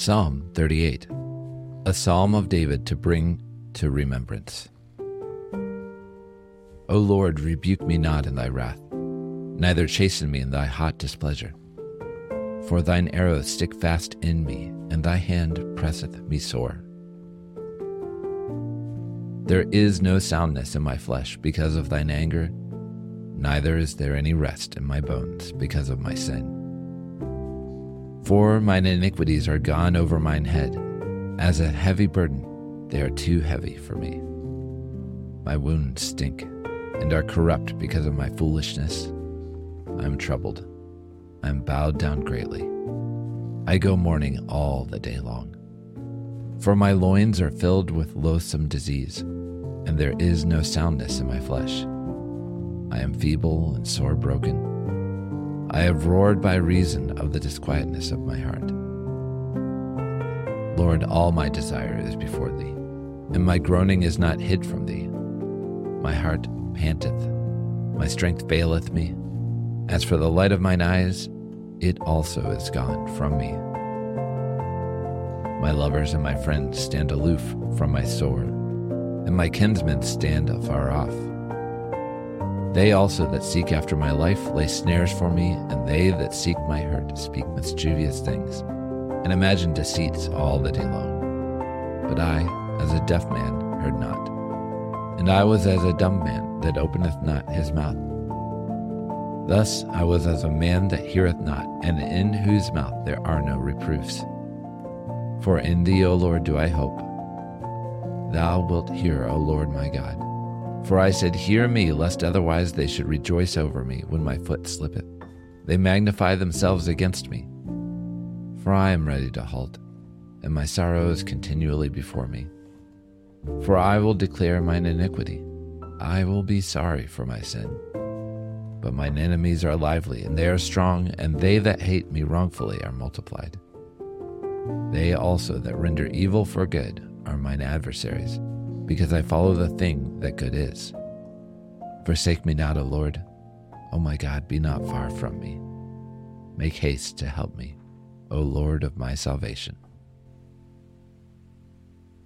Psalm 38, a psalm of David to bring to remembrance. O Lord, rebuke me not in thy wrath, neither chasten me in thy hot displeasure. For thine arrows stick fast in me, and thy hand presseth me sore. There is no soundness in my flesh because of thine anger, neither is there any rest in my bones because of my sin. For mine iniquities are gone over mine head. As a heavy burden, they are too heavy for me. My wounds stink and are corrupt because of my foolishness. I am troubled. I am bowed down greatly. I go mourning all the day long. For my loins are filled with loathsome disease, and there is no soundness in my flesh. I am feeble and sore broken. I have roared by reason of the disquietness of my heart. Lord, all my desire is before thee, and my groaning is not hid from thee. My heart panteth, my strength faileth me. As for the light of mine eyes, it also is gone from me. My lovers and my friends stand aloof from my sword, and my kinsmen stand afar off. They also that seek after my life lay snares for me, and they that seek my hurt speak mischievous things, and imagine deceits all the day long. But I, as a deaf man, heard not, and I was as a dumb man that openeth not his mouth. Thus I was as a man that heareth not, and in whose mouth there are no reproofs. For in thee, O Lord, do I hope. Thou wilt hear, O Lord my God. For I said, Hear me, lest otherwise they should rejoice over me when my foot slippeth. They magnify themselves against me. For I am ready to halt, and my sorrow is continually before me. For I will declare mine iniquity. I will be sorry for my sin. But mine enemies are lively, and they are strong, and they that hate me wrongfully are multiplied. They also that render evil for good are mine adversaries because I follow the thing that good is. Forsake me not, O Lord. O my God, be not far from me. Make haste to help me, O Lord of my salvation.